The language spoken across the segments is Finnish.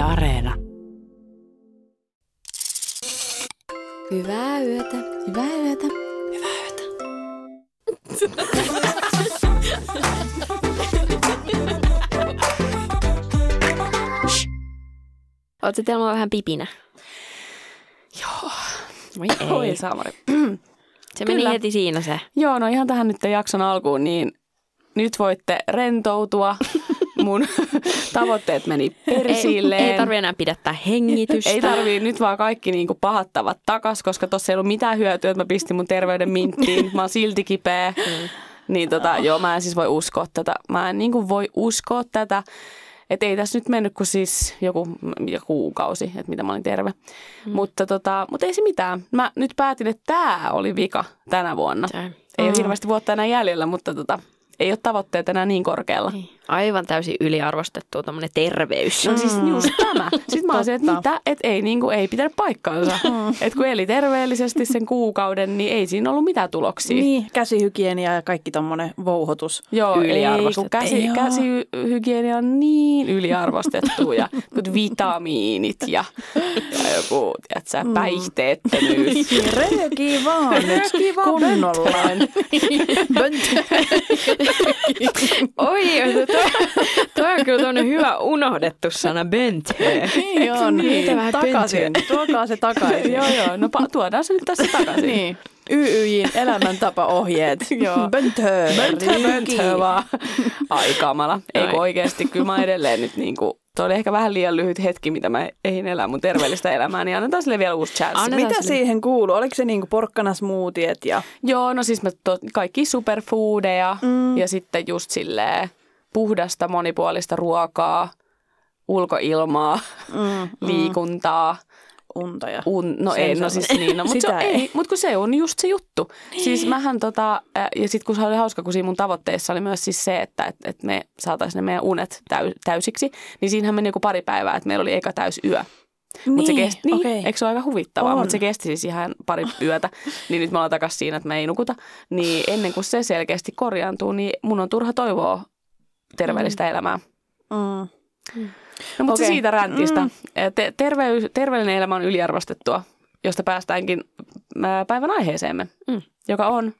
Yle Areena. Hyvää yötä. Hyvää yötä. Hyvää yötä. Oletko teillä vähän pipinä? Joo. Voi ei. Oi saamari. se meni kyllä. heti siinä se. Joo, no ihan tähän nyt jakson alkuun, niin nyt voitte rentoutua. Mun tavoitteet meni persilleen. Ei, ei tarvi enää pidättää hengitystä. Ei tarvii nyt vaan kaikki niinku pahattavat takas, koska tossa ei ollut mitään hyötyä, että mä pistin mun terveyden minttiin. Mä oon silti kipeä. Mm. Niin tota, joo, mä en siis voi uskoa tätä. Mä en niinku voi uskoa tätä. Että ei tässä nyt mennyt kuin siis joku, joku kuukausi, että mitä mä olin terve. Mm. Mutta, tota, mutta ei se mitään. Mä nyt päätin, että tämä oli vika tänä vuonna. Se- Ei ole hirveästi vuotta enää jäljellä, mutta tota, ei ole tavoitteet enää niin korkealla. Aivan täysin yliarvostettu tuommoinen terveys. No siis just tämä. Sitten mä olisin, että mitä, että ei, niin kuin, ei pitänyt paikkaansa. että kun eli terveellisesti sen kuukauden, niin ei siinä ollut mitään tuloksia. Niin, käsihygienia ja kaikki tommonen vouhotus. Joo, ei, kun käsi, Joo. käsihygienia on niin yliarvostettu ja vitamiinit ja, ja joku, tiedätkö, Mm. päihteettömyys. Röökii vaan nyt kunnolla. Oi, oi, tuo, tuo on kyllä tuonne hyvä unohdettu sana böntö. Niin on. Mitä vähän takaisin. Tuokaa se takaisin. joo, joo. No pa- tuodaan se nyt tässä takaisin. Niin. YYJin elämäntapaohjeet. Joo. Böntö. Böntö, böntö vaan. Ai kamala. Ei oikeasti, kyllä mä edelleen nyt niin kuin, toi oli ehkä vähän liian lyhyt hetki, mitä mä ehdin elää mun terveellistä elämää, niin annetaan sille vielä uusi chance. Annetaan Mitä sille. siihen kuuluu? Oliko se niinku porkkana smoothiet ja... Joo, no siis mä to, kaikki superfoodeja mm. ja sitten just silleen puhdasta monipuolista ruokaa, ulkoilmaa, Mm, liikuntaa. Unta ja... Un, no ei, no siis niin, no, mutta, se, Sitä on- ei. ei, mut kun se on just se juttu. Siis mähän tota, ja sitten kun se oli hauska, kun siinä mun tavoitteessa oli myös siis se, että et, et me saataisiin ne meidän unet täy, täysiksi, niin siinähän meni joku pari päivää, että meillä oli eka täys yö. Mutta se kesti, niin, okei. eikö se ole aika huvittavaa, mutta se kesti siis ihan pari yötä, niin nyt me ollaan takaisin siinä, että me ei nukuta. Niin ennen kuin se selkeästi korjaantuu, niin mun on turha toivoa terveellistä mm. elämää. Mm. No mutta se siitä räntistä. Mm. Te- terveys, terveellinen elämä on yliarvostettua, josta päästäänkin ää, päivän aiheeseemme, Mm. joka on,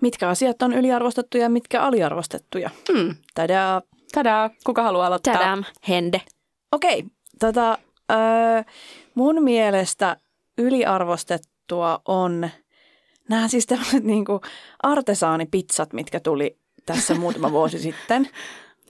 Mitkä asiat on yliarvostettuja ja mitkä aliarvostettuja? mm, Tadaa. tadaa, kuka haluaa aloittaa? Tadam, hende. Okei, tota, öö, mun mielestä yliarvostettua on nämä siis tämmöiset niinku artesaanipizzat, mitkä tuli tässä muutama vuosi sitten.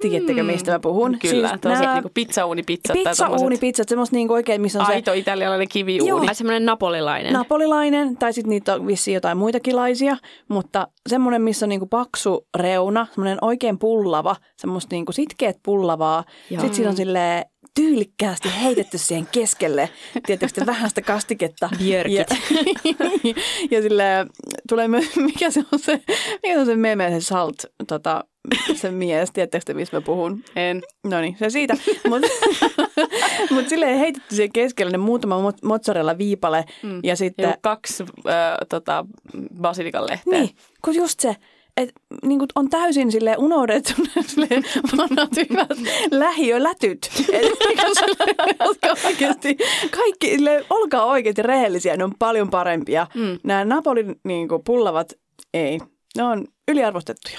Tiedättekö, mistä mä puhun? Kyllä, siis nää tosi niinku pizzauunipizzat. tai Pizzauunipizzat, semmoista niinku oikein, missä on se Aito italialainen kiviuuni. Ai semmoinen napolilainen. napolilainen, tai sitten niitä on vissiin jotain muitakin laisia, mutta semmoinen, missä on niinku paksu reuna, semmoinen oikein pullava, semmoista niinku sitkeät pullavaa. Joo. Sitten siinä on silleen tyylikkäästi heitetty siihen keskelle, tietysti vähän sitä kastiketta. Björkit. Ja, ja silleen tulee myös, mikä se on se, mikä se on se meme, se salt, tota, se mies, tiedättekö te, mistä mä puhun? En. No niin, se siitä. Mutta mut silleen heitetty siihen keskelle ne muutama mo- mozzarella viipale mm. ja sitten... Joku kaksi äh, tota, basilikan lehteä. Niin, kun just se, että niin on täysin sille unohdettu ne silleen vanhat hyvät lähiölätyt. Et, jotka oikeasti, kaikki, silleen, olkaa oikeasti rehellisiä, ne on paljon parempia. Mm. Nämä Napolin niin kuin, pullavat, ei, ne on yliarvostettuja.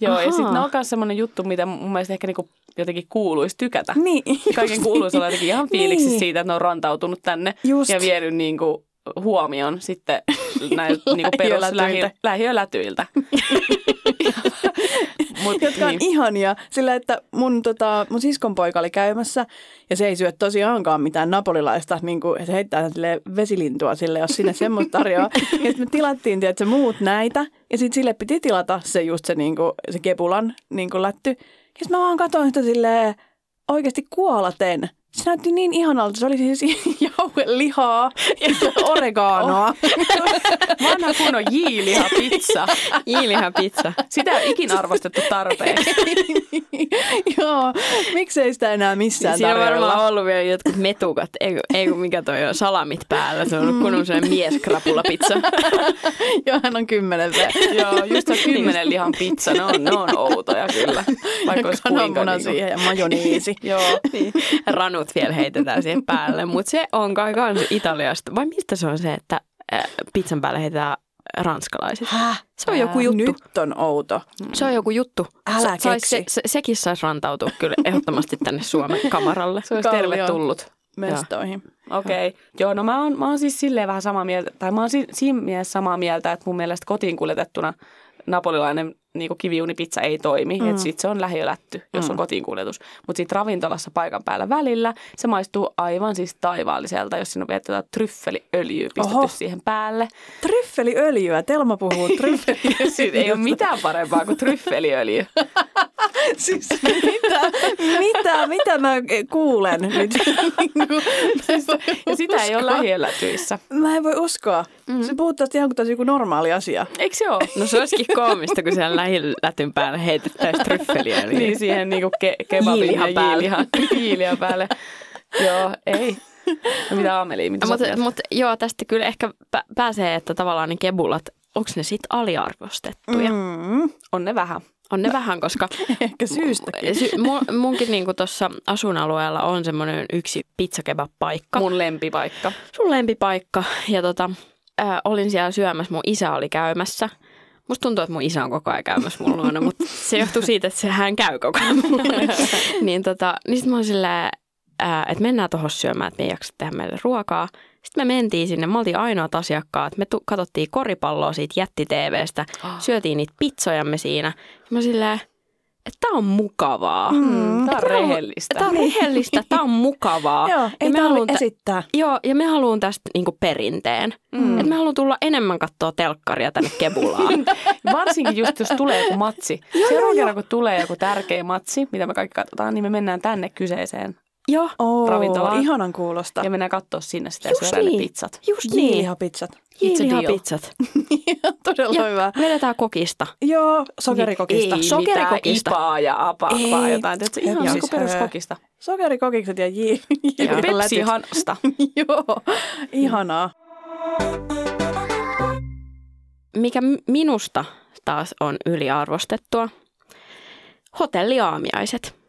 Joo, ja Ahaa. sitten ne on myös semmoinen juttu, mitä mun mielestä ehkä niinku jotenkin kuuluisi tykätä. Niin. Kaiken kuuluisi olla jotenkin ihan fiiliksi Niin. siitä, että ne on rantautunut tänne Just. ja vienyt niinku huomion sitten näiltä niinku Lähiölätyiltä. peruslähiölätyiltä. Mut, jotka on niin. ihania. Sillä, että mun, tota, mun siskon poika oli käymässä ja se ei syö tosiaankaan mitään napolilaista. Niin kuin, se heittää sille vesilintua sille, jos sinne semmoista tarjoaa. ja sitten me tilattiin tiedätkö, muut näitä ja sitten sille piti tilata se just se, niin kuin, se kepulan niin kuin lätty. Ja sitten mä vaan katsoin sitä silleen oikeasti kuolaten. Se näytti niin ihanalta. Se oli siis jauhelihaa ja oregaanoa. Vanha kunnon jiiliha pizza. Iilihän pizza. Sitä ei ikinä arvostettu tarpeeksi. Joo, miksei sitä enää missään Siinä on tarjolla? varmaan ollut vielä jotkut metukat, ei, ei mikä toi on, salamit päällä. Se on ollut kunnon sellainen mieskrapulapizza. Joo, hän on kymmenen. Joo, just se kymmenen lihan pizza, ne on, ne on outoja kyllä. Vaikka olisi kuinka Kananmuna niinku- siihen ja majoniisi. Joo. niin. Ranu hanut vielä heitetään siihen päälle, mutta se on kai kans Italiasta. Vai mistä se on se, että äh, pizzan päälle heitetään ranskalaiset? Häh? Se on joku juttu. Nyt on outo. Se on joku juttu. Älä Sa- sais, se, keksi. se, sekin saisi rantautua kyllä ehdottomasti tänne Suomen kamaralle. Se olisi Kallio. tervetullut. Mestoihin. Okei. Okay. Joo, no mä oon, mä oon siis silleen vähän samaa mieltä, tai mä oon si- siinä mielessä samaa mieltä, että mun mielestä kotiin kuljetettuna napolilainen niin kivijuunipizza ei toimi. Mm. Että sit se on lähiölätty, jos Mm. on kotiin kuljetus. Mutta sitten ravintolassa paikan päällä välillä se maistuu aivan siis taivaalliselta, jos siinä on vielä jotain tryffeliöljyä pistetty Oho. siihen päälle. Tryffeliöljyä. Telma puhuu tryffeliöljyä. Ei ole mitään parempaa kuin tryffeliöljy. siis mitä, mitä, mitä mä kuulen nyt? Ja sitä ei ole lähiölätyissä. Mä en voi uskoa. Mm. Se puhuttaa ihan kuin tässä joku normaali asia. Eikö se ole? No se olisikin koomista, kun siellä lähilätyn päälle heitettäisiin tryffeliä. Niin siihen niinku ke- kebabin Jiilihan ja päälle. jiilihan, jiilihan päälle. Joo, ei. No mitä Ameli, mitä Mutta mut, joo, tästä kyllä ehkä pä- pääsee, että tavallaan ne kebulat, onko ne sitten aliarvostettuja? Mm. On ne vähän. On ne vähän, koska Ehkä syystäkin. sy- mun, munkin niinku tuossa asuinalueella on semmoinen yksi pizzakebab-paikka. Mun lempipaikka. Sun lempipaikka. Ja tota, ää, olin siellä syömässä, mun isä oli käymässä. Musta tuntuu, että mun isä on koko ajan käymässä mun luona, mutta se johtuu siitä, että hän käy koko ajan mun niin, tota, niin sitten mä olin silleen, ää, että mennään tuohon syömään, että me ei jaksa tehdä meille ruokaa. Sitten me mentiin sinne, me oltiin ainoat asiakkaat. Me tu- katsottiin koripalloa siitä jätti-TVstä, syötiin niitä pizzojamme siinä. Ja mä silleen, että tää on mukavaa. Mm, Tää on Tää on- rehellistä. Tää on rehellistä, tää on mukavaa. Joo, Ja ei me tä- esittää. Joo, ja me haluan tästä niinku perinteen. Mm. Että me haluan tulla enemmän katsoa telkkaria tänne Kebulaan. Varsinkin just, jos tulee joku matsi. Seuraavan kerran, kun tulee joku tärkeä matsi, mitä me kaikki katsotaan, niin me mennään tänne kyseiseen Joo, Oo, Ravintolaan. ihanan kuulosta. ja mennään katsoa sinne sitä ja Just syödään ne niin. pizzat. just niin. Deal. Hiilihapizzat. Todella Ja hyvä. vedetään kokista. Joo, sokerikokista. Ei Sokerikokista. mitään ipaa ja apaa, Ei. vaan jotain. Tiedätkö, ihan Joo, niin kuin siis, peruskokista. Sokerikokikset ja ji- Ja. Pepsi-hansta. Joo, ihanaa. Mikä minusta taas on yliarvostettua. Hotelliaamiaiset.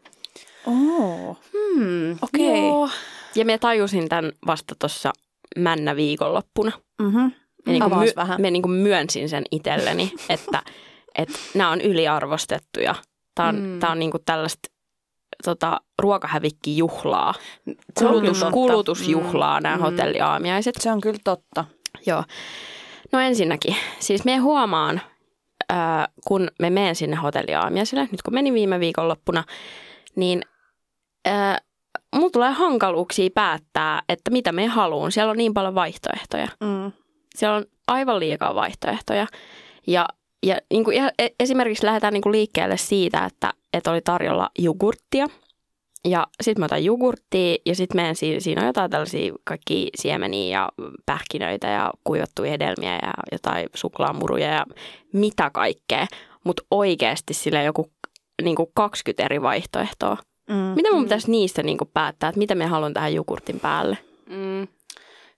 Oo, Hmm, Okei. Joo. Ja me tajusin tämän vasta tuossa männä viikonloppuna. mhm. Me, niinku Avaas my, vähän. me niinku myönsin sen itselleni, että, että nämä on yliarvostettuja. Tämä on, Mm. mm. tää on niinku tällaista tota, ruokahävikkijuhlaa, Kulutus, kulutusjuhlaa nämä Mm. hotelliaamiaiset. Se on kyllä totta. Joo. No ensinnäkin, siis me huomaan, ää, kun me menen sinne hotelliaamiaiselle, nyt kun menin viime viikonloppuna, niin mulla tulee hankaluuksia päättää, että mitä me haluan. Siellä on niin paljon vaihtoehtoja. Mm. Siellä on aivan liikaa vaihtoehtoja. Ja, ja niin kuin e- esimerkiksi lähdetään niin kuin liikkeelle siitä, että, että oli tarjolla jogurttia. Ja sitten mä otan jogurttia ja sitten menen, siinä, siinä on jotain tällaisia kaikki siemeniä ja pähkinöitä ja kuivattuja hedelmiä ja jotain suklaamuruja ja mitä kaikkea. Mutta oikeasti sillä joku niin kuin 20 eri vaihtoehtoa. Mm. Mitä mun pitäisi niistä niin kuin päättää, että mitä me haluan tähän jogurtin päälle? Mm.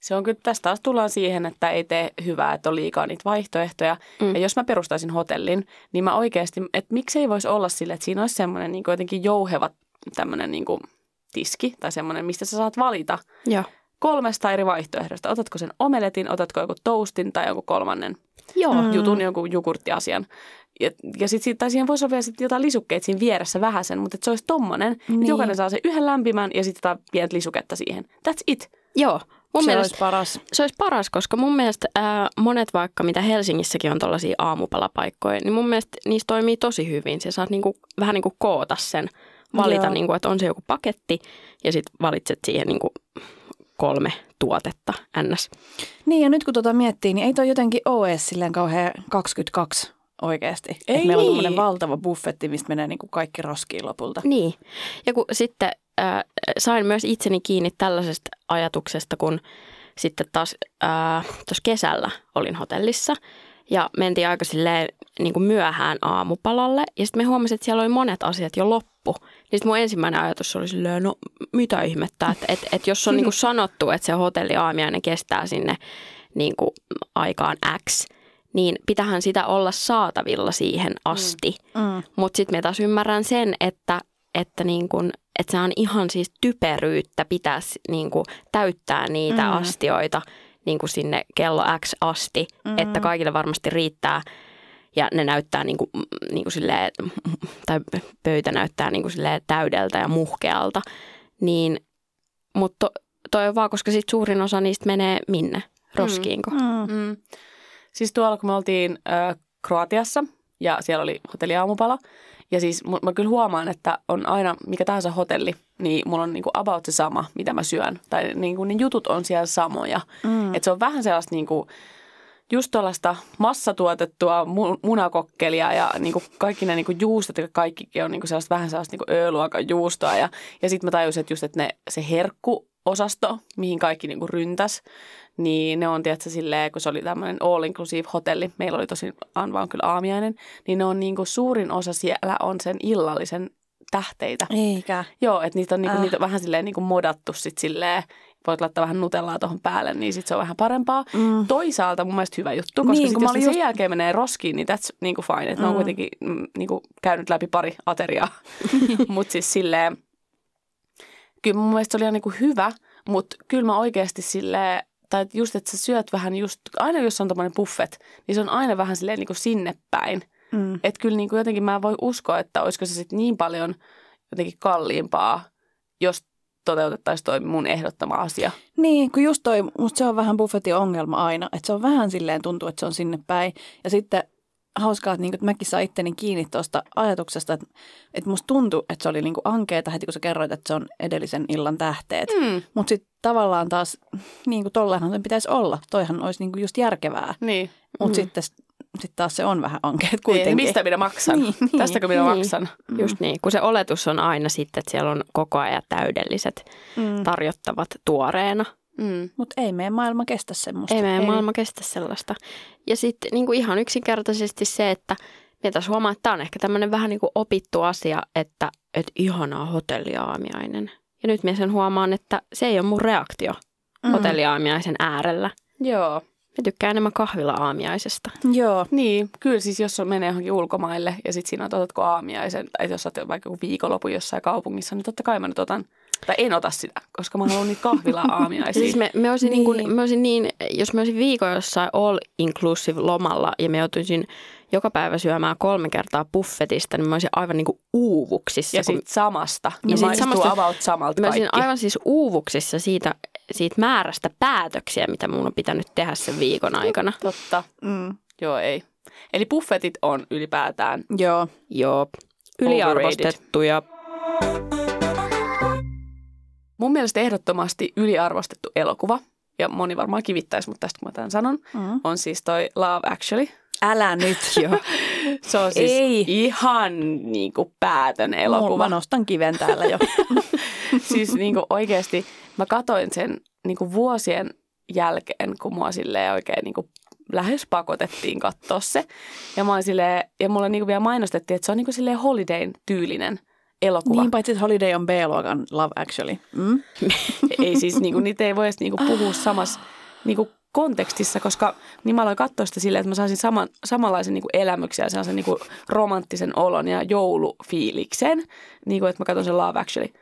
Se on kyllä, tästä taas tullaan siihen, että ei tee hyvää, että on liikaa niitä vaihtoehtoja. Mm. Mm. Ja jos mä perustaisin hotellin, niin mä oikeasti, että miksei voisi olla sille, että siinä olisi semmoinen niin jotenkin jouheva tämmöinen niin tiski tai semmoinen, mistä sä saat valita Joo. Kolmesta eri vaihtoehdosta. Otatko sen omeletin, otatko joku toastin tai joku kolmannen Joo. Mm. jutun, jonkun jogurttiasian. Ja, ja sit, sit, tai siihen voisi olla vielä sit jotain lisukkeita siinä vieressä vähäsen, mutta että se olisi tommonen, niin. Että jokainen saa sen yhden lämpimän ja sitten jotain pientä lisuketta siihen. That's it. Joo. Mun se mielestä olisi paras. se olisi paras, koska mun mielestä ää, monet vaikka, mitä Helsingissäkin on tällaisia aamupalapaikkoja, niin mun mielestä niistä toimii tosi hyvin. Sä saat niinku, vähän niin kuin koota sen, valita, Joo. niinku, että on se joku paketti ja sitten valitset siihen niinku kolme tuotetta ns. Niin ja nyt kun tota miettii, niin ei toi jotenkin ole edes silleen kauhean 22 oikeasti. Et Ei meillä on niin. tämmöinen valtava buffetti, mistä menee niinku kaikki roskiin lopulta. Niin. Ja kun sitten äh, sain myös itseni kiinni tällaisesta ajatuksesta, kun sitten taas äh, tuossa kesällä olin hotellissa ja mentiin aika silleen niin kuin myöhään aamupalalle. Ja sitten me huomasin, että siellä oli monet asiat jo loppu. Sitten mun ensimmäinen ajatus oli silleen, no mitä ihmettä, että et, et jos on niin kuin sanottu, että se hotelliaamiainen kestää sinne niin kuin aikaan X, niin pitähän sitä olla saatavilla siihen asti. Mm. Mutta sitten mä taas ymmärrän sen, että, että niin kun, että se on ihan siis typeryyttä pitää niin kuin, täyttää niitä Mm. mm. astioita niin kuin sinne kello X asti, Mm. mm. että kaikille varmasti riittää ja ne näyttää niin kuin, niin kuin silleen, tai pöytä näyttää niin kuin silleen täydeltä ja muhkealta, niin, mutta to, toi on vaan, koska sit suurin osa niistä menee minne? Roskiinko? Mm. Mm. Siis tuolla, kun me oltiin ö, Kroatiassa ja siellä oli hotelliaamupala. Ja siis mä kyllä huomaan, että on aina mikä tahansa hotelli, niin mulla on niinku about se sama, mitä mä syön. Tai niinku ne jutut on siellä samoja. Mm. Et se on vähän sellaista niinku, just tuollaista massatuotettua mu- munakokkelia ja niinku kaikki ne niinku juustot ja kaikki on niinku sellaista vähän sellaista niinku Ö-luokan juustoa. Ja, ja sitten mä tajusin, että just, että ne, se herkkuosasto, mihin kaikki niinku ryntäs, niin ne on, tiedätkö, silleen, kun se oli tämmöinen all-inclusive hotelli, meillä oli tosi vaan kyllä aamiainen, niin ne on niinku suurin osa siellä on sen illallisen tähteitä. Eikä. Joo, että niitä on, niinku, Äh. niitä on vähän silleen niinku modattu sit silleen, voit laittaa vähän nutellaa tuohon päälle, niin sit se on vähän parempaa. Mm. Toisaalta mun mielestä hyvä juttu, koska Niin, niin, sit, jos sen just- jälkeen menee roskiin, niin that's niinku fine. Että mm. ne on Mm. kuitenkin mm, niinku käynyt läpi pari ateriaa. mutta siis silleen, kyllä mun mielestä se oli ihan niinku hyvä, mutta kyllä mä oikeasti silleen, tai just, että sä syöt vähän just, aina jos on tommonen buffet, niin se on aina vähän silleen niinku sinne päin. Mm. Että kyllä niin kuin jotenkin mä en voi uskoa, että olisiko se sitten niin paljon jotenkin kalliimpaa, jos toteutettaisiin toi mun ehdottama asia. Niin, kun just toi, musta se on vähän buffetin ongelma aina, että se on vähän silleen tuntuu, että se on sinne päin. Ja sitten hauskaa, että, niin että mäkin saa itteni kiinni tuosta ajatuksesta, että, että musta tuntui, että se oli niin ankeeta heti, kun sä kerroit, että se on edellisen illan tähteet. Mm. Mutta sitten tavallaan taas, niin kuin tollehan sen pitäisi olla. Toihan olisi niin kuin just järkevää. Niin. Mutta Mm. sitten sit taas se on vähän ankeet Niin, kuitenkin. eli mistä minä maksan? Niin, niin. Tästäkö minä Niin. maksan? Mm. Just niin, kun se oletus on aina sitten, että siellä on koko ajan täydelliset Mm. tarjottavat tuoreena. Mm. Mutta ei meidän maailma kestä semmoista. Ei meidän Ei. maailma kestä sellaista. Ja sitten niin kuin ihan yksinkertaisesti se, että minä taas huomaan, että tämä on ehkä tämmöinen vähän niin kuin opittu asia, että, että ihanaa hotelliaamiainen. Ja nyt minä sen huomaan, että se ei ole mun reaktio Mm. hotelliaamiaisen äärellä. Joo. Mä tykkään enemmän kahvila-aamiaisesta. Joo. Niin, kyllä siis jos on menee johonkin ulkomaille ja sitten siinä on, otatko aamiaisen, tai jos olet vaikka joku viikonloppu jossain kaupungissa, niin totta kai mä nyt otan, tai en ota sitä, koska mä haluan niitä kahvila-aamiaisia. Siis me, me, olisin niin. Niin. Niin kuin, me olisin niin, jos mä olisin viikon jossain all inclusive lomalla ja me joutuisin joka päivä syömään kolme kertaa buffetista, niin mä olisin aivan niin kuin uuvuksissa. ja kun- sitten samasta. Ja sit samasta- about samalta Mä kaikki. olisin aivan siis uuvuksissa siitä, siitä määrästä päätöksiä, mitä mun on pitänyt tehdä sen viikon aikana. Totta. Mm. Joo, ei. Eli buffetit on ylipäätään. Joo. Joo, yliarvostettuja. Mun mielestä ehdottomasti yliarvostettu elokuva, ja moni varmaan kivittäisi, mutta tästä kun mä tämän sanon, Mm. on siis toi Love Actually. Älä nyt jo. Se on siis Ei. ihan niin kuin päätön Mä elokuva. nostan kiven täällä jo. siis niin kuin oikeasti mä katoin sen niin kuin vuosien jälkeen, kun mua silleen oikein niin kuin lähes pakotettiin katsoa se. Ja, mä olin silleen, ja mulle niin kuin vielä mainostettiin, että se on niin kuin silleen holidayn tyylinen elokuva. niin, paitsi että Holiday on B-luokan Love Actually. Mm? ei siis, niinku, niitä ei voi edes niinku, puhua samassa niinku, kontekstissa, koska niin mä aloin katsoa sitä silleen, että mä saisin saman, samanlaisen niinku, elämyksen ja sellaisen niinku, romanttisen olon ja joulufiiliksen, niinku, että mä katson sen Love Actually.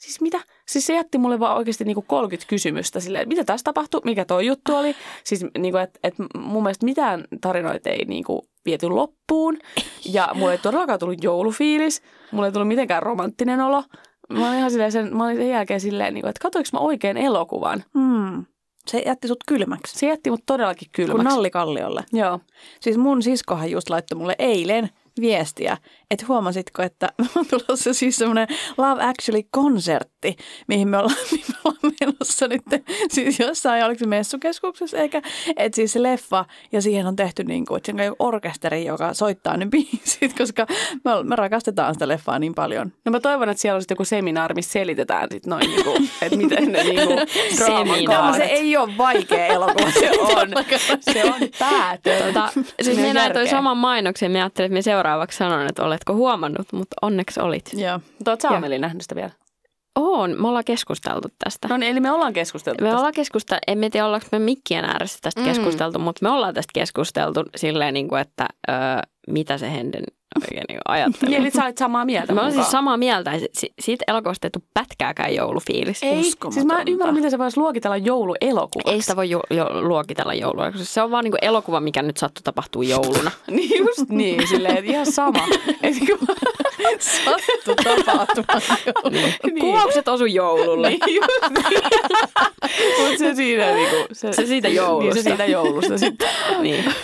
Siis mitä? Siis se jätti mulle vaan oikeasti niinku 30 kysymystä silleen, että mitä tässä tapahtui, mikä tuo juttu oli. Siis niinku, että et mun mielestä mitään tarinoita ei niinku viety loppuun. Ja mulle ei todellakaan tullut joulufiilis. Mulle ei tullut mitenkään romanttinen olo. Mä olin ihan silleen sen, mä olin sen jälkeen silleen, niinku, että katoinko mä oikein elokuvan. Mm. Se jätti sut kylmäksi. Se jätti mut todellakin Kun kylmäksi. Nalli Kalliolle. Joo. Siis mun siskohan just laittoi mulle eilen viestiä, että huomasitko, että on tulossa siis semmoinen Love Actually-konsertti, mihin me ollaan, mihin me ollaan menossa nyt siis jossain, oliko se messukeskuksessa eikä, että siis se leffa ja siihen on tehty niin kuin, että siinä on orkesteri, joka soittaa ne biisit, koska me, me rakastetaan sitä leffaa niin paljon. No mä toivon, että siellä on sitten joku seminaari, missä selitetään sit noin, niinku, että miten ne Seminaari. Tämä kaaret. se ei ole vaikea elokuva. se on. Se on päätön. Tota, siis minä näin toi saman mainoksen, minä ajattelin, että minä seuraavaksi sanon, että oletko huomannut, mutta onneksi olit. Joo. Mutta oot sä Ameli nähnyt sitä vielä? On, me ollaan keskusteltu tästä. No niin, eli me ollaan keskusteltu Me tästä. ollaan keskusteltu, en tiedä ollaanko me mikkien ääressä tästä mm. keskusteltu, mutta me ollaan tästä keskusteltu silleen, niin kuin, että ö, mitä se Henden oikein niin ajattelin. Eli sä olit samaa mieltä Mä olen siis samaa mieltä. että si- Siitä elokuvasta ei tule pätkääkään joulufiilis. Ei, Uskomatonta. siis mä en ymmärrä, miten se voisi luokitella jouluelokuvaksi. Ei sitä voi jo, jo, luokitella joulua, koska se on vaan niin elokuva, mikä nyt sattuu tapahtuu jouluna. Niin just niin, silleen, että ihan sama. Kun- Sattu tapahtuma. Niin. Kuvaukset osu joululle. Niin, just niin. Mutta se siinä niinku, se, Se siitä joulusta. Niin, se siitä joulusta sitten. niin.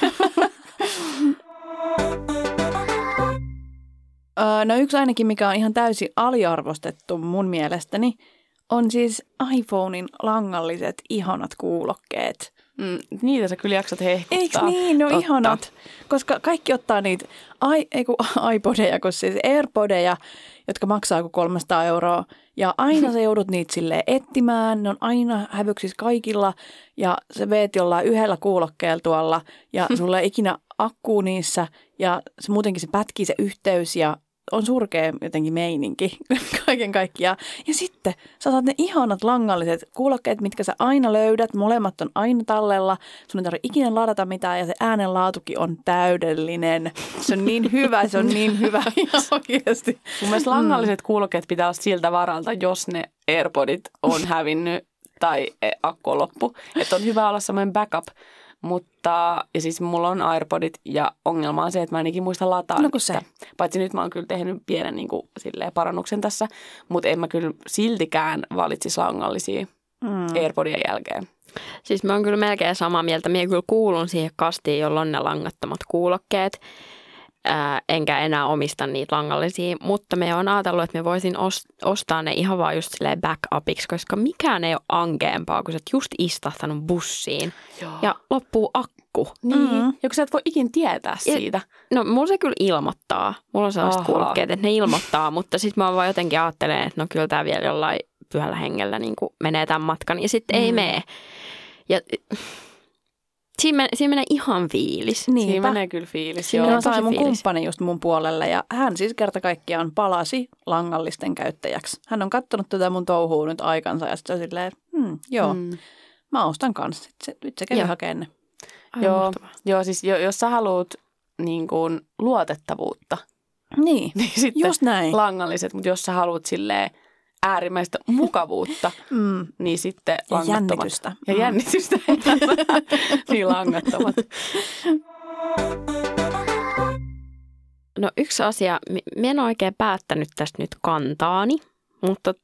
Öö, no yksi ainakin, mikä on ihan täysin aliarvostettu mun mielestäni, on siis iPhonein langalliset ihanat kuulokkeet. Mm, niitä sä kyllä jaksat hehkuttaa. Eikö niin? Ne on Totta. ihanat. Koska kaikki ottaa niitä ai, ei kun iPodeja, kun siis Airpodeja, jotka maksaa kuin 300 euroa. Ja aina sä joudut niitä silleen etsimään. Ne on aina hävyksissä kaikilla. Ja sä veet jollain yhdellä kuulokkeella tuolla. Ja sulla ei ikinä akkuu niissä. Ja se muutenkin se pätkii se yhteys ja on surkea jotenkin meininki kaiken kaikkiaan. Ja sitten sä saat ne ihanat langalliset kuulokkeet, mitkä sä aina löydät. Molemmat on aina tallella. Sun ei tarvitse ikinä ladata mitään ja se äänenlaatukin on täydellinen. Se on niin hyvä, se on niin hyvä ihan oikeasti. Mun mielestä langalliset kuulokkeet pitää olla siltä varalta, jos ne AirPodit on hävinnyt tai e, akku on loppu. Että on hyvä olla semmoinen backup. Mutta, ja siis mulla on AirPodit ja ongelma on se, että mä en ikinä muista lataa No se. Paitsi nyt mä oon kyllä tehnyt pienen niin kuin, silleen, parannuksen tässä, mutta en mä kyllä siltikään valitsisi langallisia Mm. AirPodien jälkeen. Siis mä oon kyllä melkein samaa mieltä. Mie kyllä kuulun siihen kastiin, jolla on ne langattomat kuulokkeet. Ää, enkä enää omista niitä langallisia, mutta me on ajatellut, että me voisin os- ostaa ne ihan vaan just silleen backupiksi, koska mikään ei ole ankeampaa, kun sä oot just istahtanut bussiin Joo. ja loppuu akku. Niin, Mm. mm. ja kun sä et voi ikin tietää Ja- siitä. No mulla se kyllä ilmoittaa. Mulla on sellaiset Ahaa. kuulokkeet, että ne ilmoittaa, mutta sitten mä vaan jotenkin ajattelen, että no kyllä tämä vielä jollain pyhällä hengellä niin menee tämän matkan ja sitten ei Mm. mene. Ja siinä, men- siinä menee ihan fiilis. Siinä Niinpä. menee kyllä fiilis. Siinä Joo. Joo, on tosi sai mun fiilis. kumppani just mun puolelle ja hän siis kerta kaikkiaan palasi langallisten käyttäjäksi. Hän on kattonut tätä mun touhua nyt aikansa ja sitten silleen, hmm, joo, mm. Mä ostan kanssa. Sit se, nyt se Joo. hakemaan ne. Joo, mahtavaa. joo, siis jo, jos sä haluat niin kuin, luotettavuutta, Niin, niin sitten just näin. langalliset, mutta jos sä haluat silleen äärimmäistä mukavuutta, Mm. niin sitten Ja langattomat. jännitystä. Ja Mm. jännitystä. niin langattomat. No yksi asia, mi- minä en ole oikein päättänyt tästä nyt kantaani, mutta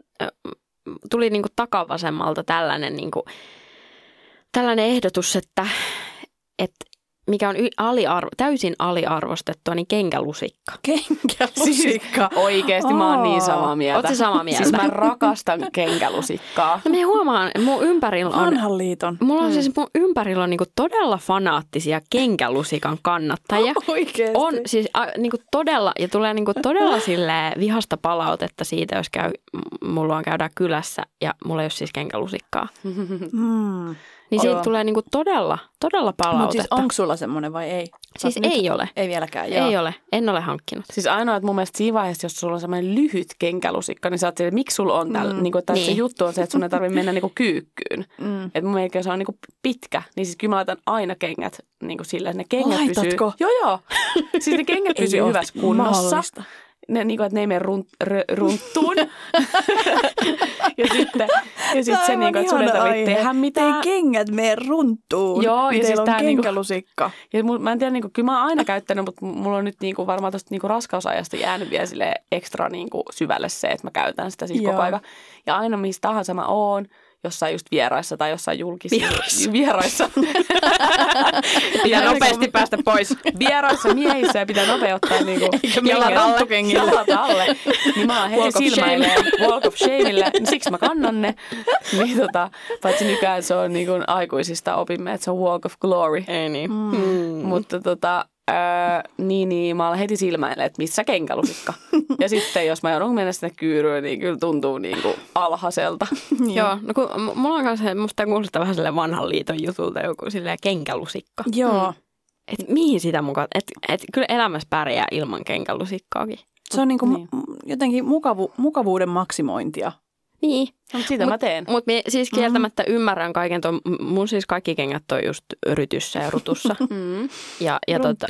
tuli niinku takavasemmalta tällainen, niinku, tällainen ehdotus, että, että mikä on y- aliarvo, täysin aliarvostettua, niin kenkälusikka. Kenkälusikka. Oikeesti mä oon niin samaa mieltä. Ootko samaa mieltä? Siis mä rakastan kenkälusikkaa. No minä huomaan, mun ympärillä on, Vanhan liiton. mulla on siis mun ympärillä on niinku todella fanaattisia kenkälusikan kannattajia. Oikeesti. On siis a, niinku todella, ja tulee niinku todella sille vihasta palautetta siitä, jos käy, mulla on käydään kylässä ja mulla ei ole siis kenkälusikkaa. Mm. Niin siitä Joo. tulee niinku todella, todella Mutta palautetta. siis onko sulla semmoinen vai ei? Siis Sä oot ei nyt- ole. Ei vieläkään, joo. Ei ole, en ole hankkinut. Siis ainoa, että mun mielestä siinä vaiheessa, jos sulla on semmoinen lyhyt kenkälusikka, niin sä oot silleen, miksi sulla on tällä, Mm. mm. niin kuin, että Niin. se juttu on se, että sun ei tarvitse mennä niin kuin kyykkyyn. Mm. Että mun mielestä se on niin kuin pitkä, niin siis kyllä mä laitan aina kengät niin kuin sillä, että ne kengät pysyy. Laitatko? Joo, joo. Siis ne kengät pysyy hyvässä kunnossa. mahdollista. Ne, niin kuin, että ne ei mene runt, rö, runttuun. ja sitten, ja sitten se, niin kuin, että sun ei tarvitse tehdä mitään. Ei kengät mene runttuun. Joo, niin ja siis on tää niinku- kenkälusikka. Ja mul, mä en tiedä, niin kuin, kyllä mä oon aina käyttänyt, mutta mulla on nyt niin kuin, varmaan tuosta niin kuin raskausajasta jäänyt vielä sille ekstra niin kuin, syvälle se, että mä käytän sitä siis Joo. koko ajan. Ja aina missä tahansa mä oon, jossain just vieraissa tai jossain julkisissa. Vieraissa. Vieraissa. Pitää nopeasti päästä pois. Vieraissa miehissä ja pitää nopeuttaa niin kuin, jalat alle. Jalat alle. Niin mä oon heti silmäilee walk of shameille, niin siksi mä kannan ne. Niin tota, paitsi nykyään se on niin kuin aikuisista opimme, että se on walk of glory. Ei niin. Mm. Mm. Mutta tota, öö, niin, niin, mä olen heti silmäille, että missä kenkälusikka. ja sitten jos mä joudun mennä sinne kyyryyn, niin kyllä tuntuu niin kuin alhaiselta. Niin. Joo, no kun m- mulla on kanssa, musta tää kuulostaa vähän silleen vanhan liiton jutulta joku silleen kenkälusikka. Joo. Et mihin sitä mukaan, et, et kyllä elämässä pärjää ilman kenkälusikkaakin. Se on niinku Niin. niin. jotenkin mukavu, mukavuuden maksimointia. Niin, mutta sitä mä teen. mutta siis kieltämättä ymmärrän kaiken tuon, m- mun siis kaikki kengät on just rytyssä ja rutussa. Mm. ja, ja tota,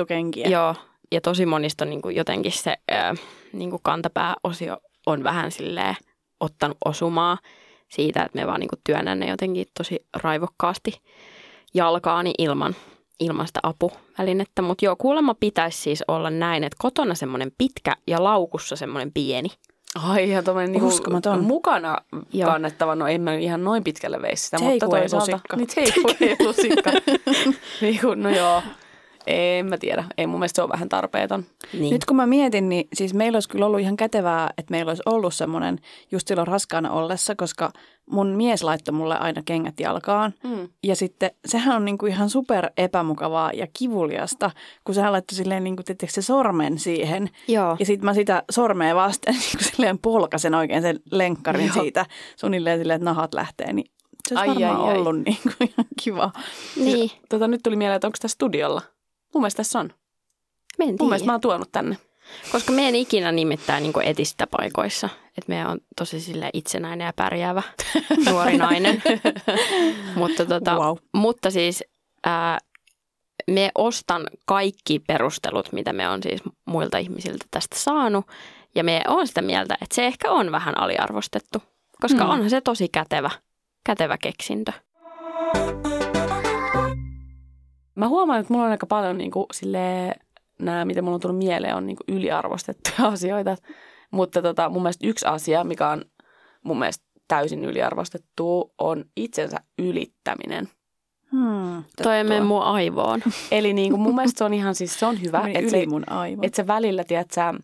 joo, ja tosi monista on niin kuin jotenkin se ää, niin kuin kantapääosio on vähän silleen ottanut osumaa siitä, että me vaan niin kuin työnnän ne jotenkin tosi raivokkaasti jalkaani ilman, ilman sitä apuvälinettä. Mutta joo, kuulemma pitäisi siis olla näin, että kotona semmoinen pitkä ja laukussa semmoinen pieni. Ai ihan tuommoinen niinku Uskomaton. mukana Joo. kannettava, no en mä ihan noin pitkälle veisi sitä, Take mutta toisaalta... lusikka. Niin lusikka. niinku, no joo, en mä tiedä. Ei mun mielestä se on vähän tarpeeton. Niin. Nyt kun mä mietin, niin siis meillä olisi kyllä ollut ihan kätevää, että meillä olisi ollut semmoinen just silloin raskaana ollessa, koska mun mies laittoi mulle aina kengät jalkaan. Mm. Ja sitten sehän on niinku ihan super epämukavaa ja kivuliasta, kun sehän laittoi silleen niinku, se sormen siihen. Joo. Ja sitten mä sitä sormea vasten niinku silleen polkasen oikein sen lenkkarin Joo. siitä suunnilleen silleen, että nahat lähtee. Niin se olisi Ai, varmaan ai, ai. ollut niinku ihan kiva. Niin. Tota, nyt tuli mieleen, että onko tässä studiolla? Mun mielestä tässä on. En Mun mielestä mä oon tuonut tänne. Koska me en ikinä nimittäin niin etistä paikoissa. Että me on tosi sille itsenäinen ja pärjäävä nuori nainen. mutta, tota, Wow. mutta siis ää, me ostan kaikki perustelut, mitä me on siis muilta ihmisiltä tästä saanut. Ja me on sitä mieltä, että se ehkä on vähän aliarvostettu. Koska Mm. onhan se tosi kätevä, kätevä keksintö. Mä huomaan, että mulla on aika paljon niin kuin, silleen, nämä, mitä mulla on tullut mieleen, on niin kuin, yliarvostettuja asioita. Mutta tota, mun mielestä yksi asia, mikä on mun mielestä täysin yliarvostettu, on itsensä ylittäminen. Hmm, Toi ei mene mun aivoon. Eli niin kuin, mun mielestä se on ihan siis, se on hyvä, että se, mun aivot. että sä välillä, tiedät, sä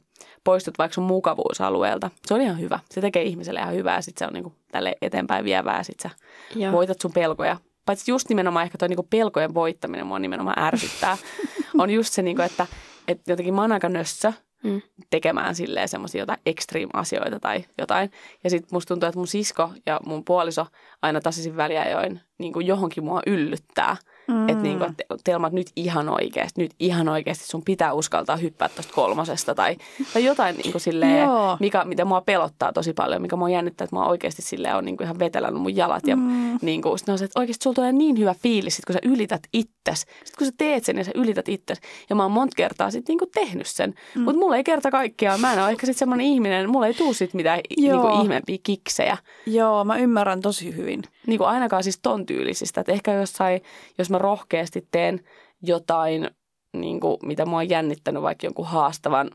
poistut vaikka sun mukavuusalueelta. Se on ihan hyvä. Se tekee ihmiselle ihan hyvää, sit se on niin kuin, tälle eteenpäin vievää, sit sä Joo. voitat sun pelkoja. Paitsi just nimenomaan ehkä toi niinku pelkojen voittaminen mua nimenomaan ärsyttää. on just se, niinku, että, että jotenkin mä oon aika nössö Mm. tekemään silleen semmoisia jotain extreme-asioita tai jotain. Ja sitten musta tuntuu, että mun sisko ja mun puoliso aina tasaisin väliajoin niin johonkin mua yllyttää. Mm. Että niinku, et Telma, että nyt ihan oikeasti, nyt ihan oikeasti sun pitää uskaltaa hyppää tuosta kolmosesta tai, tai jotain niinku silleen, Joo. mikä, mitä mua pelottaa tosi paljon, mikä mua jännittää, että mä oikeasti silleen on niinku ihan vetelännyt mun jalat ja Mm. niinku, sit ne on se, että oikeasti sulla tulee niin hyvä fiilis, sit kun sä ylität itses. Sitten kun sä teet sen ja sä ylität itses. Ja mä oon monta kertaa sit niinku tehnyt sen. Mm. Mutta mulla ei kerta kaikkiaan, mä en ole ehkä sit semmoinen ihminen, mulla ei tuu sit mitään Joo. niinku ihmeempiä kiksejä. Joo, mä ymmärrän tosi hyvin. Niinku ainakaan siis ton tyylisistä. Että ehkä jossain, jos mä rohkeasti teen jotain, niinku, mitä mua on jännittänyt, vaikka jonkun haastavan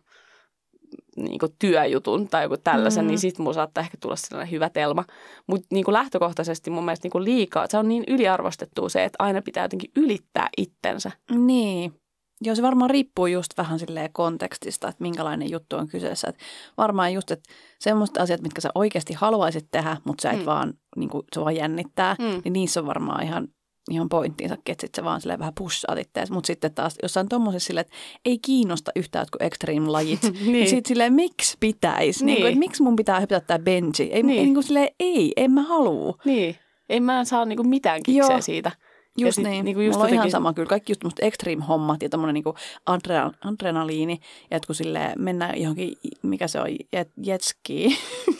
niinku työjutun tai joku tällaisen, Mm. niin sit mulla saattaa ehkä tulla sellainen hyvä telma. Mutta niinku lähtökohtaisesti mun mielestä niinku liikaa, se on niin yliarvostettua se, että aina pitää jotenkin ylittää itsensä. Niin. Joo, se varmaan riippuu just vähän silleen kontekstista, että minkälainen juttu on kyseessä. Et varmaan just, että semmoiset asiat, mitkä sä oikeasti haluaisit tehdä, mutta sä et Mm. vaan, niin kuin, se vaan jännittää, Mm. niin niissä on varmaan ihan, ihan pointtiinsa, että sit sä vaan silleen vähän pussaat itseäsi. Mutta sitten taas jossain tommosessa silleen, että ei kiinnosta yhtään jotkut extreme-lajit. niin. Niin. Sitten silleen, miksi pitäisi? Niin. Niin. Kuin, miksi mun pitää hypätä tää benchi? Ei, Niin. niin. niin kuin silleen, ei, en mä halua. Niin. En mä saa niinku mitään kikseä Joo. siitä. Just sit niin. niinku Just just Mulla on ihan sama kyllä. Kaikki just tämmöiset extreme-hommat ja tämmöinen niinku adre- adrenaliini. Ja että kun sille mennään johonkin, mikä se on, jet, jetski.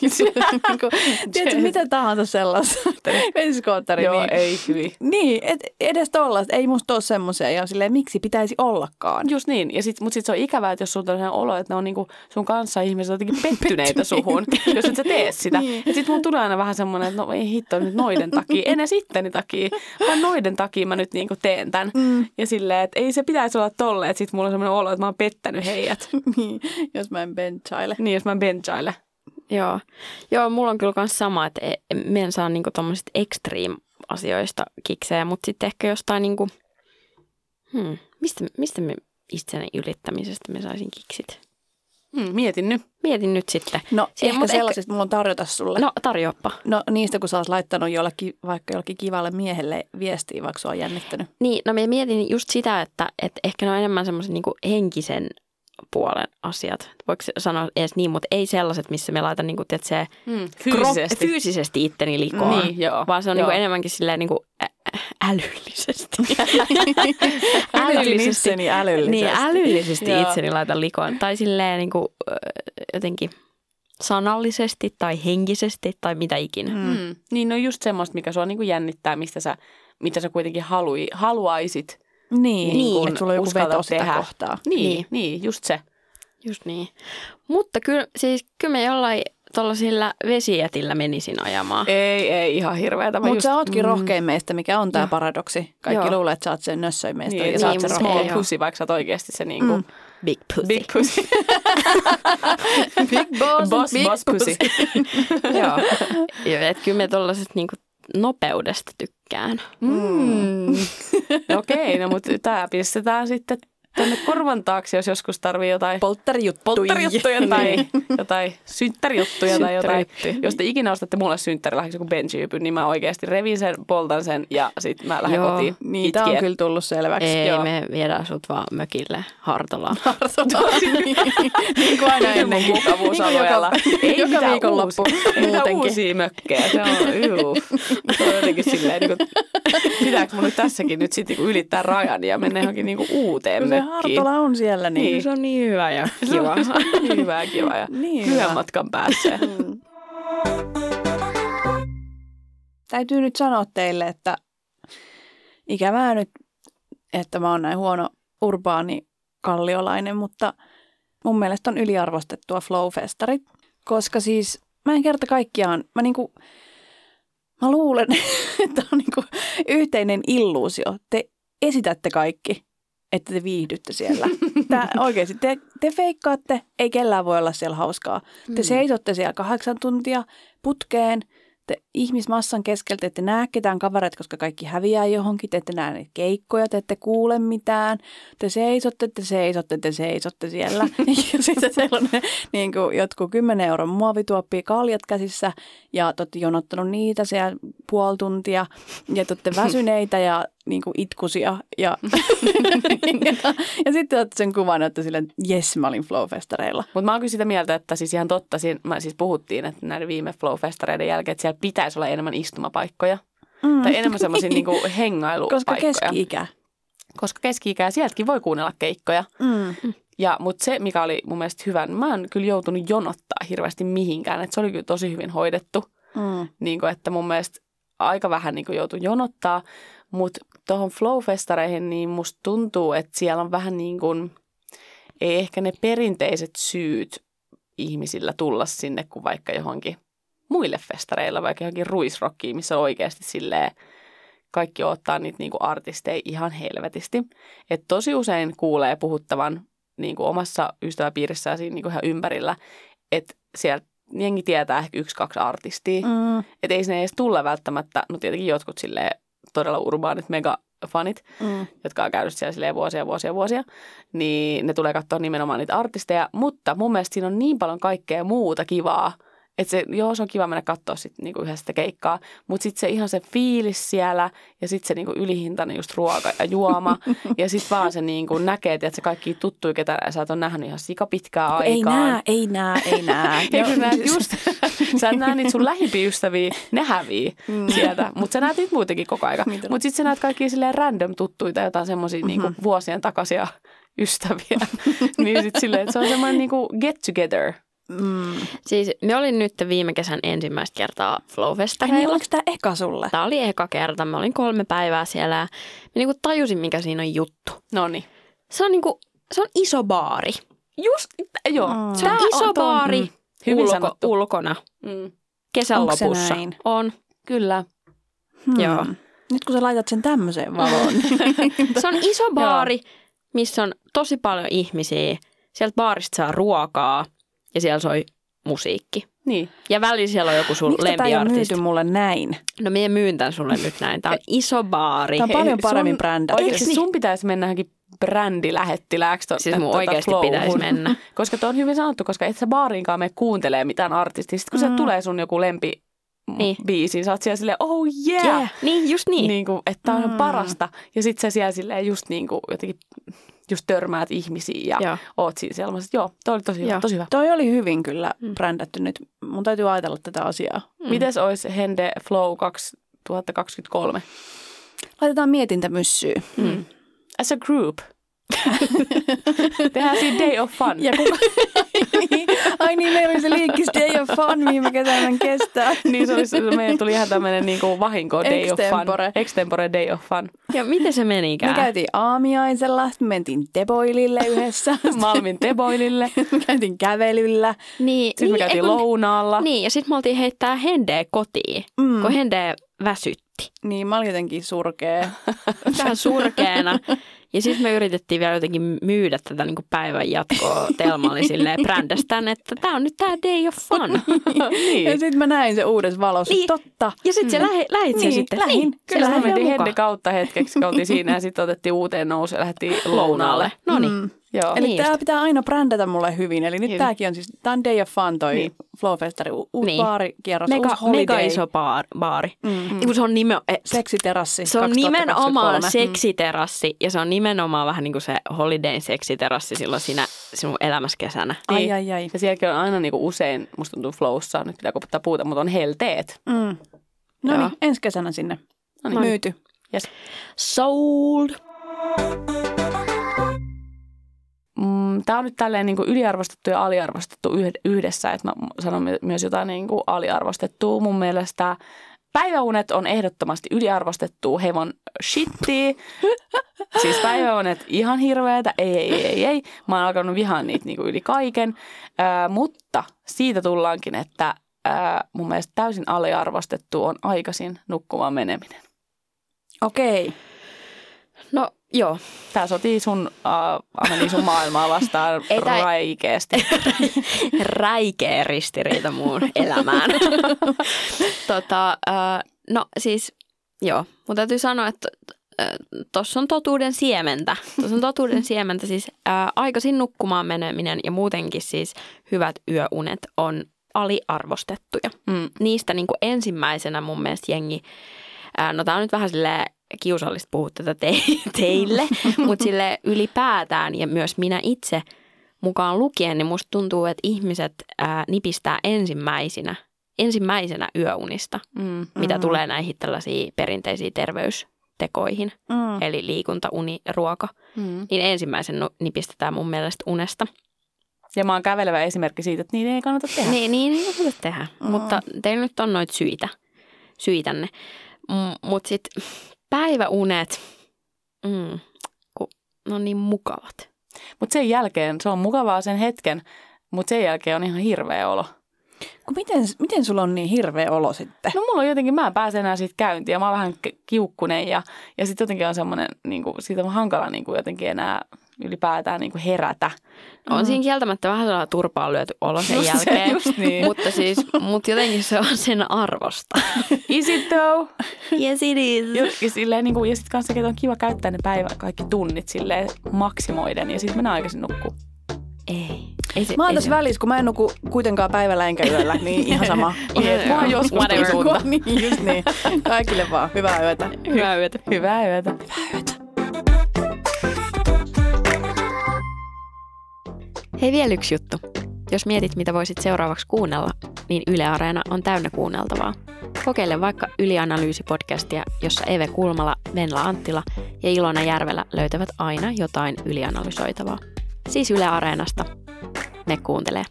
niinku, tiedätkö, mitä tahansa sellaista. Vesiskootteri. Joo, niin, ei hyvin. Niin, et edes tollaista. Ei musta ole semmoisia. Ja silleen, miksi pitäisi ollakaan? Just niin. Ja sit, mutta sitten se on ikävää, että jos sulla on sellainen olo, että ne on niinku sun kanssa ihmiset jotenkin pettyneitä suhun, jos et sä tee sitä. Niin. Ja sitten mulla tulee aina vähän semmoinen, että no ei hitto nyt noiden takia, en edes itteni takia, vaan noiden takia mä nyt niinku teen tämän. Mm. Ja silleen, että ei se pitäisi olla tolleen, että sitten mulla on semmoinen olo, että mä oon pettänyt heidät. niin, jos mä en benchaile. Niin, jos mä benchaile. Joo. Joo, mulla on kyllä myös sama, että e- me en saa niinku tommosista extreme-asioista kiksejä, mutta sitten ehkä jostain niinku, hmm, mistä, mistä me itseni ylittämisestä me saisin kiksit? Hmm, mietin nyt. Mietin nyt sitten. No, Siihen, ehkä mut ehkä- sellaisista mulla on tarjota sulle. No tarjoappa. no niistä, kun sä oot laittanut jollekin, vaikka jollekin kivalle miehelle viestiä, vaikka sua on jännittänyt. Niin, no mä mietin just sitä, että, että ehkä ne on enemmän semmoisen niinku henkisen puolen asiat. Voiko se sanoa edes niin, mutta ei sellaiset, missä me laitan niinku, tiedät, se Hmm, fyysisesti. fyysisesti. fyysisesti itteni likoon. Niin, joo. Vaan se on joo. niinku enemmänkin silleen niinku ä- älyllisesti. Itseni älyllisesti. Niin, älyllisesti Joo. itseni laitan likoon. Tai silleen niinku, ö, jotenkin sanallisesti tai henkisesti tai mitä ikinä. Mm. Mm. Niin no just semmoista, mikä sua niinku jännittää, mistä sä, mitä sä kuitenkin halui, haluaisit Niin, Niin, että sulla on joku veto sitä tehdä. kohtaa. Niin, Niin. niin, niin just se. Just niin. Mutta kyllä, siis, kyllä me jollain tuollaisilla vesijätillä menisin ajamaan. Ei, ei ihan hirveätä. Mutta just- sä ootkin mm. rohkein meistä, mikä on tämä paradoksi. Kaikki Joo. luulee, että sä oot se nössöin meistä Niin, ja sä oot se oot se rohkein. pussy, vaikka sä oot oikeasti se niinku Mm. Big pussy. big pussy. Big boss, boss, big boss pussy. Joo. Joo, että kyllä me tuollaisesta niinku nopeudesta tykkään. Mm. Okei, no mutta tää pistetään sitten tänne korvan taakse, jos joskus tarvii jotain Polttarijuttuja. polttarijuttuja tai jotain synttärijuttuja tai jotain. Synttärijuttuja. Jos te ikinä ostatte mulle synttärilahjaksi joku benjyypyn, niin mä oikeasti revin sen, poltan sen ja sitten mä lähden Joo, kotiin Niitä on itkien. kyllä tullut selväksi. Ei, joo. me viedään sut vaan mökille Hartolaan. niin kuin aina ennenkin. Mun mukavuusalueella. Ei Joka viikonloppu muutenkin. uusia mökkejä. Se on, juu. Se on jotenkin silleen, niin kuin, pitääkö mun nyt tässäkin nyt sitten niin ylittää rajan ja mennä johonkin niin kuin uuteen. Hartola on siellä, niin... Niin. Se on niin hyvä ja kiva. niin hyvä ja kiva ja Niin hyvän hyvä. matkan päässä. Mm. Täytyy nyt sanoa teille, että ikävää nyt, että mä oon näin huono urbaani kalliolainen, mutta mun mielestä on yliarvostettua Flow-festarit, koska siis mä en kerta kaikkiaan, mä niinku, mä luulen, että on niinku yhteinen illuusio. Te esitätte kaikki, että te viihdytte siellä. Tää, oikeasti, te, te feikkaatte, ei kellään voi olla siellä hauskaa. Te Mm. seisotte siellä kahdeksan tuntia putkeen, te ihmismassan keskeltä te ette näe ketään kavereita, koska kaikki häviää johonkin, te ette näe niitä keikkoja, te ette kuule mitään. Te seisotte, te seisotte, te seisotte siellä. ja sitten siellä on ne, niin kuin jotkut 10 euron muovituoppia kaljat käsissä ja te olette jonottanut niitä siellä puoli tuntia ja te olette väsyneitä ja niin kuin itkusia. Ja, ja, ja sitten otatte sen kuvan, että silleen, jes, mä olin Flowfestareilla. Mutta mä oon kyllä sitä mieltä, että siis ihan totta, siinä, mä siis puhuttiin, että näiden viime Flow-festareiden jälkeen, että siellä pitäisi olla enemmän istumapaikkoja. Mm. Tai enemmän semmoisia niinku hengailupaikkoja. Koska keski-ikä. Koska keski-ikää sieltäkin voi kuunnella keikkoja. Mm. Ja, mutta se, mikä oli mun mielestä hyvä, niin mä en kyllä joutunut jonottaa hirveästi mihinkään. Että se oli kyllä tosi hyvin hoidettu. Mm. Niin kuin, että mun mielestä aika vähän niin kuin jonottaa. Mutta tuohon Flow-festareihin, niin musta tuntuu, että siellä on vähän niin kuin, ei ehkä ne perinteiset syyt ihmisillä tulla sinne kuin vaikka johonkin muille festareilla, vaikka johonkin ruisrockiin, missä oikeasti silleen kaikki ottaa niitä niinku artisteja ihan helvetisti. Et tosi usein kuulee puhuttavan niinku omassa ystäväpiirissään siinä niinku ihan ympärillä, että sieltä jengi tietää ehkä yksi, kaksi artistia. Mm. Että ei sinne edes tulla välttämättä, no tietenkin jotkut silleen todella urbaanit megafanit, Mm. jotka on käynyt siellä silleen vuosia, vuosia, vuosia, niin ne tulee katsoa nimenomaan niitä artisteja. Mutta mun mielestä siinä on niin paljon kaikkea muuta kivaa, että se, joo, se on kiva mennä katsoa sit niinku yhdessä sitä keikkaa, mutta sitten se ihan se fiilis siellä ja sitten se niinku ylihintainen just ruoka ja juoma ja sitten vaan se niinku näkee, että se kaikki tuttuja, ketä sä et ole nähnyt ihan sika pitkää Ei aikaa. nää, ei nää, ei nää. Ei Joo, kun näet just, sä et näe niitä sun lähimpiä ystäviä, ne hävii mm. sieltä, mutta sä näet niitä muutenkin koko aika. Mutta sitten sä näet kaikkia silleen random tuttuita, jotain semmoisia mm-hmm. niinku vuosien takaisia ystäviä. niin sitten silleen, että se on semmoinen niinku get together. Mm. Siis me olin nyt viime kesän ensimmäistä kertaa Ai niin, Flowfestareilla. oliko tämä eka sulle? Tämä oli eka kerta. Mä olin kolme päivää siellä ja mä niinku tajusin, mikä siinä on juttu. No niin. Se on, niinku, se on iso baari. Just, joo. Mm. Se on Tää iso ton- baari mm, Hyvin ulko, sanottu. ulkona Mm, kesän Onko se lopussa. näin? On. kyllä. Hmm. Joo. Nyt kun sä laitat sen tämmöiseen valoon. Se on iso baari, missä on tosi paljon ihmisiä. Sieltä baarista saa ruokaa ja siellä soi musiikki. Niin. Ja välillä siellä on joku sun Miksi lempiartisti. myyty mulle näin? No minä myyn tän sulle nyt näin. Tämä on iso baari. Tämä on paljon paremmin brändätty. Oikeasti niin? sun pitäisi mennä johonkin brändilähettilääksi. To, Siis mun tota oikeasti flowhun. pitäisi mennä. Koska tuo on hyvin sanottu, koska et sä baariinkaan mene kuuntelee mitään artistia. Sitten kun mm. Se tulee sun joku lempi Niin. biisi, sä oot siellä silleen, oh yeah! Yeah. Niin, just niin. Niin kuin, että on Mm. mm. parasta. Ja sit sä siellä silleen just niin kuin jotenkin just törmäät ihmisiin ja Joo. oot siinä siellä. Joo, toi oli tosi hyvä, Joo. tosi hyvä. Toi oli hyvin kyllä Mm. brändätty nyt. Mun täytyy ajatella tätä asiaa. Mm. Mites olisi Hende Flow 2023? Laitetaan mietintämyssyyn. Mm. As a group. Tehdään siinä day of fun. Ja kuka, niin. Ai niin, meillä oli se liikkis Day of Fun viime kesänä kestää. niin se oli, se, meillä tuli ihan tämmöinen niin kuin vahinko Day of Fun. Extempore. Extempore Day of Fun. Ja miten se menikään? Me käytiin aamiaisella, sitten me mentiin Teboilille yhdessä. Malmin Teboilille. me käytiin kävelyllä. Niin, Sitten me niin, käytiin ei kun- lounaalla. Niin, ja sitten me oltiin heittää Hendeä kotiin, Mm. kun Hende väsytti. Niin, mä olin jotenkin surkea. Vähän surkeena. Ja sitten me yritettiin vielä jotenkin myydä tätä niin kuin päivän jatkoa. Telma oli silleen brändästään, että tämä on nyt tämä day of fun. Ja niin. sitten mä näin se uudessa valossa. Niin. Totta. Ja sitten se lähe, lähit Niin, sitten. lähin. Niin, Kyllä, me mentiin. Hende kautta hetkeksi, kun oltiin siinä ja sitten otettiin uuteen nousuun ja lähdettiin lounaalle. No niin. Mm. Joo. Eli Niin tämä just. pitää aina brändätä mulle hyvin. Eli nyt Hyvin. tämäkin on siis, tämä on Day of Fun toi Niin. Flowfestari, u- uusi Niin. baarikierros, Mega, uusi holiday. mega iso baar, baari. Mm. Mm. Kun se on nime, eh, Seksiterassi se on 2023. nimenomaan seksiterassi ja se on nimenomaan vähän niin kuin se holidayn seksiterassi silloin siinä sinun elämässä kesänä. Ai, Niin. ai, ai. Ja sielläkin on aina niinku usein, musta tuntuu flowssa, nyt pitää koputtaa puuta, mutta on helteet. Mm. No niin, ensi kesänä sinne. No niin. Myyty. Yes. Sold. Mm, Tämä on nyt tälleen niin kuin yliarvostettu ja aliarvostettu yh- yhdessä, että mä sanon my- myös jotain niin kuin aliarvostettua. Mun mielestä päiväunet on ehdottomasti yliarvostettu hevon shitti. siis päiväunet ihan hirveätä, ei, ei, ei, ei. Mä oon alkanut vihaa niitä niin kuin yli kaiken. Ää, mutta siitä tullaankin, että ää, mun mielestä täysin aliarvostettu on aikaisin nukkumaan meneminen. Okei. No joo, Tää sotii sun, äh, meni sun maailmaa vastaan Ei tää- raikeasti. räikeä ristiriita muun elämään. tota, äh, no siis, joo, mutta täytyy sanoa, että tuossa on totuuden siementä. Tuossa on totuuden siementä, siis äh, aikaisin nukkumaan meneminen ja muutenkin siis hyvät yöunet on aliarvostettuja. Mm. Niistä niin kuin ensimmäisenä mun mielestä jengi, ää, no tää on nyt vähän silleen kiusallista puhua tätä te- teille, mutta sille ylipäätään ja myös minä itse mukaan lukien, niin musta tuntuu, että ihmiset ää, nipistää ensimmäisenä, ensimmäisenä yöunista, Mm. mitä Mhm. tulee näihin tällaisiin perinteisiin terveystekoihin, Mm. eli liikunta, uni, ruoka, Mm. niin ensimmäisen nipistetään mun mielestä unesta. Ja mä oon kävelevä esimerkki siitä, että niin ei kannata tehdä. Niin, niin ei kannata tehdä, Mm. mutta teillä nyt on noita syitä, syitänne. Mm, mutta sitten päiväunet, mm, kun ne on niin mukavat. Mutta sen jälkeen, se on mukavaa sen hetken, mutta sen jälkeen on ihan hirveä olo. Kun miten, miten sulla on niin hirveä olo sitten? No mulla on jotenkin, mä en pääse enää siitä käyntiin ja mä oon vähän ki- kiukkunen ja, ja sitten jotenkin on semmoinen, niin kuin, siitä on hankala niin kuin jotenkin enää ylipäätään niin kuin herätä. On mm. siinä kieltämättä vähän sellainen turpaan lyöty olo sen Just se, jälkeen, just niin. mutta siis, mut jotenkin se on sen arvosta. Is it though? yes it is. Ja, ja, silleen, niin kuin, ja sitten kanssa on kiva käyttää ne päivän kaikki tunnit silleen maksimoiden ja sitten mennä aikaisin nukkuu. Ei. ei se, Mä oon tässä se- välissä, kun mä en nuku kuitenkaan päivällä enkä yöllä, niin ihan sama. Mä oon joskus whatever. niin, just niin. Kaikille vaan. Hyvää yötä. Hyvää yötä. Hyvää yötä. Hei vielä yksi juttu. Jos mietit, mitä voisit seuraavaksi kuunnella, niin Yle Areena on täynnä kuunneltavaa. Kokeile vaikka Ylianalyysi-podcastia, jossa Eve Kulmala, Venla Anttila ja Ilona Järvelä löytävät aina jotain ylianalysoitavaa. Siis Yle Areenasta. Me kuuntelee.